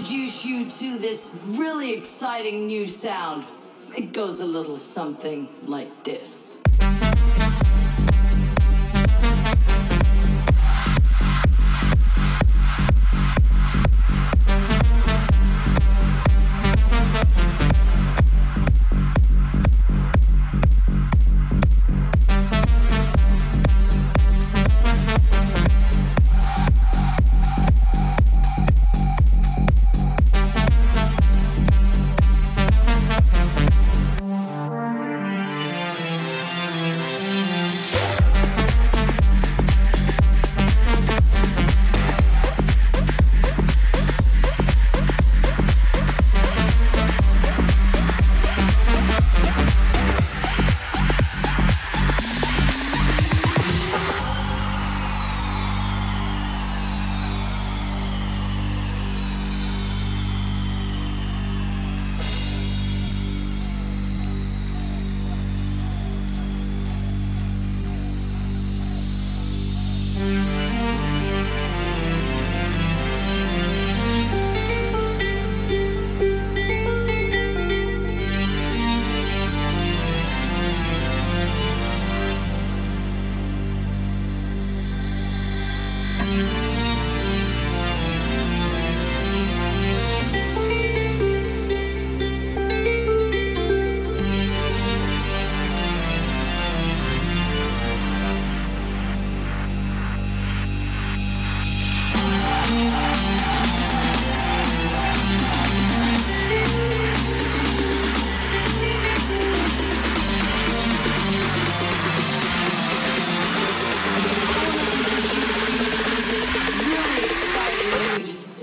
introduce you to this really exciting new sound. It goes a little something like this.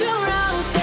you're out.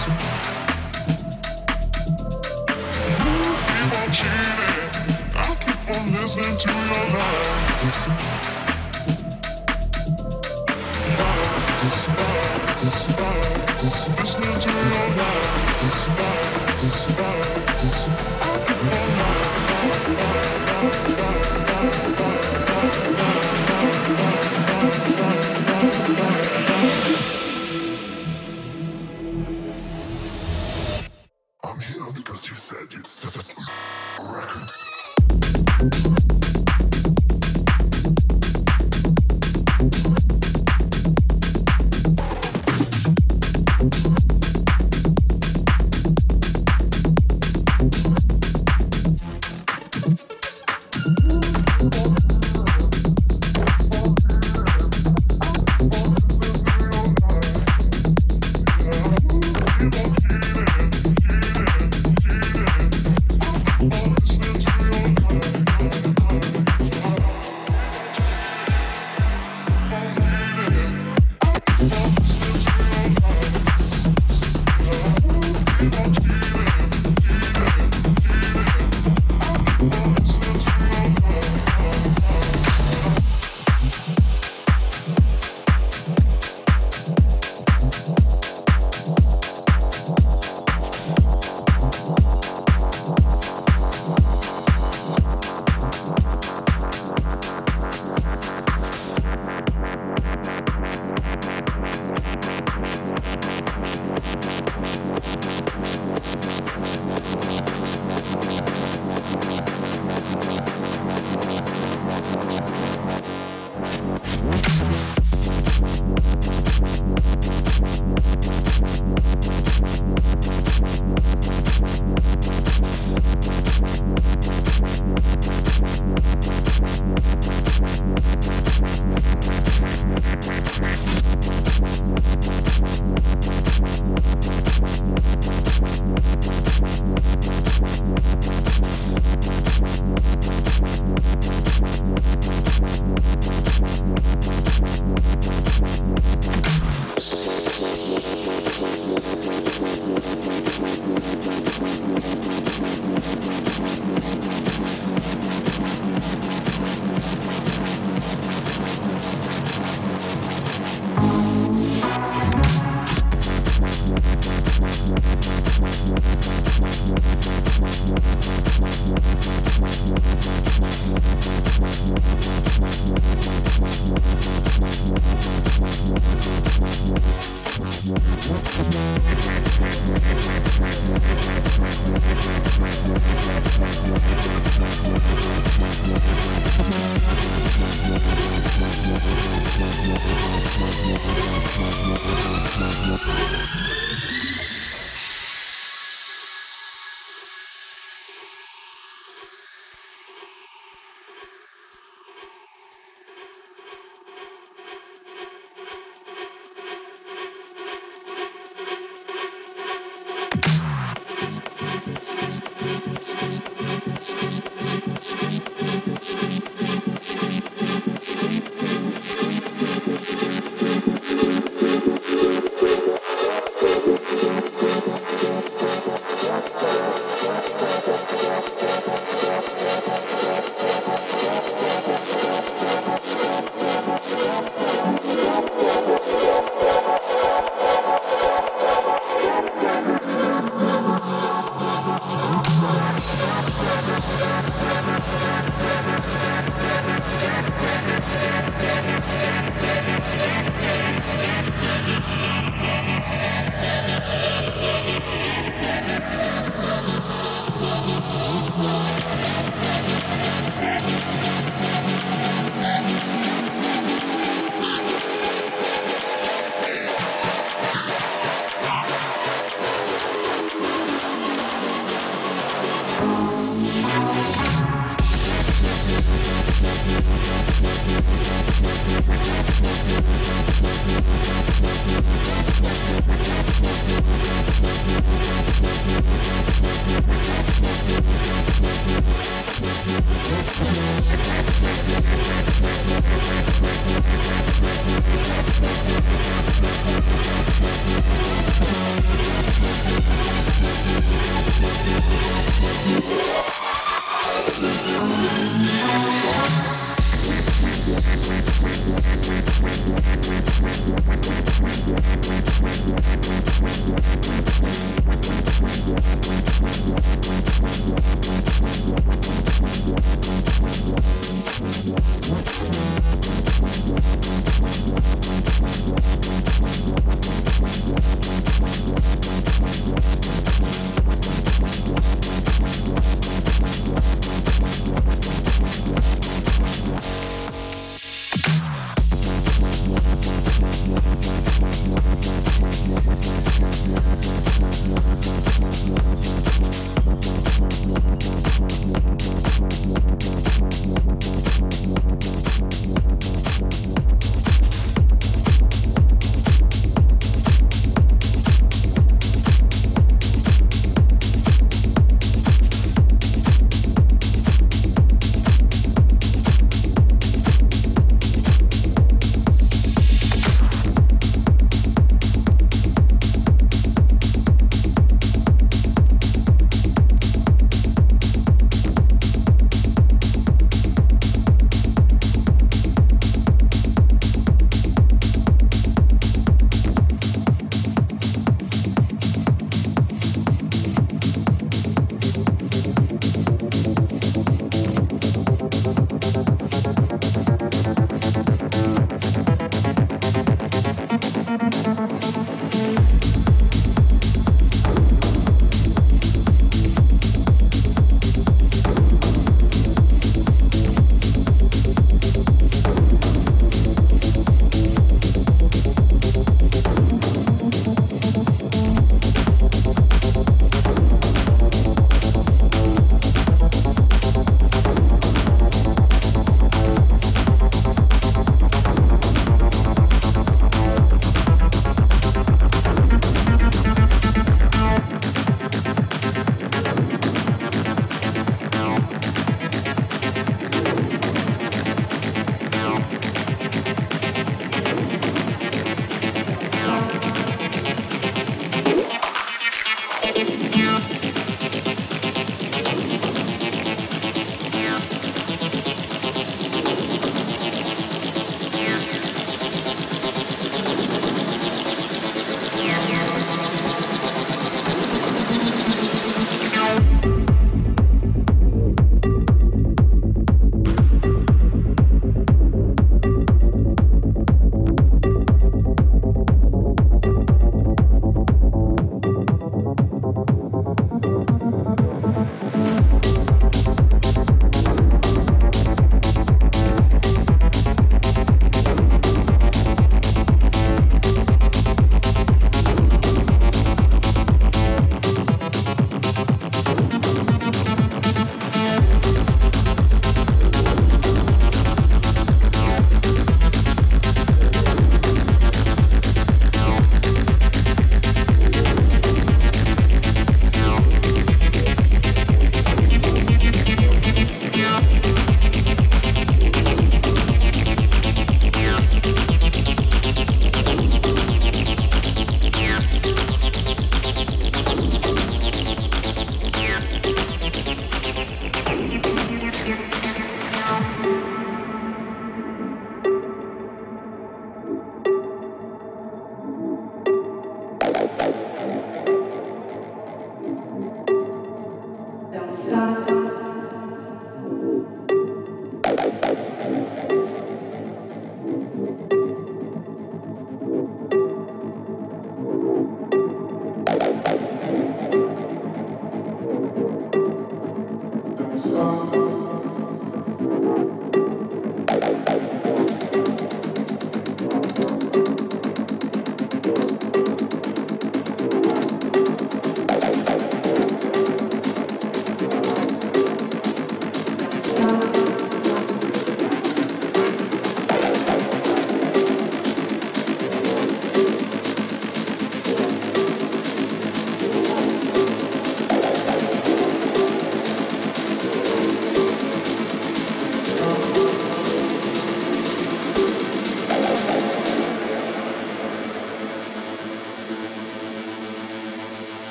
Peace.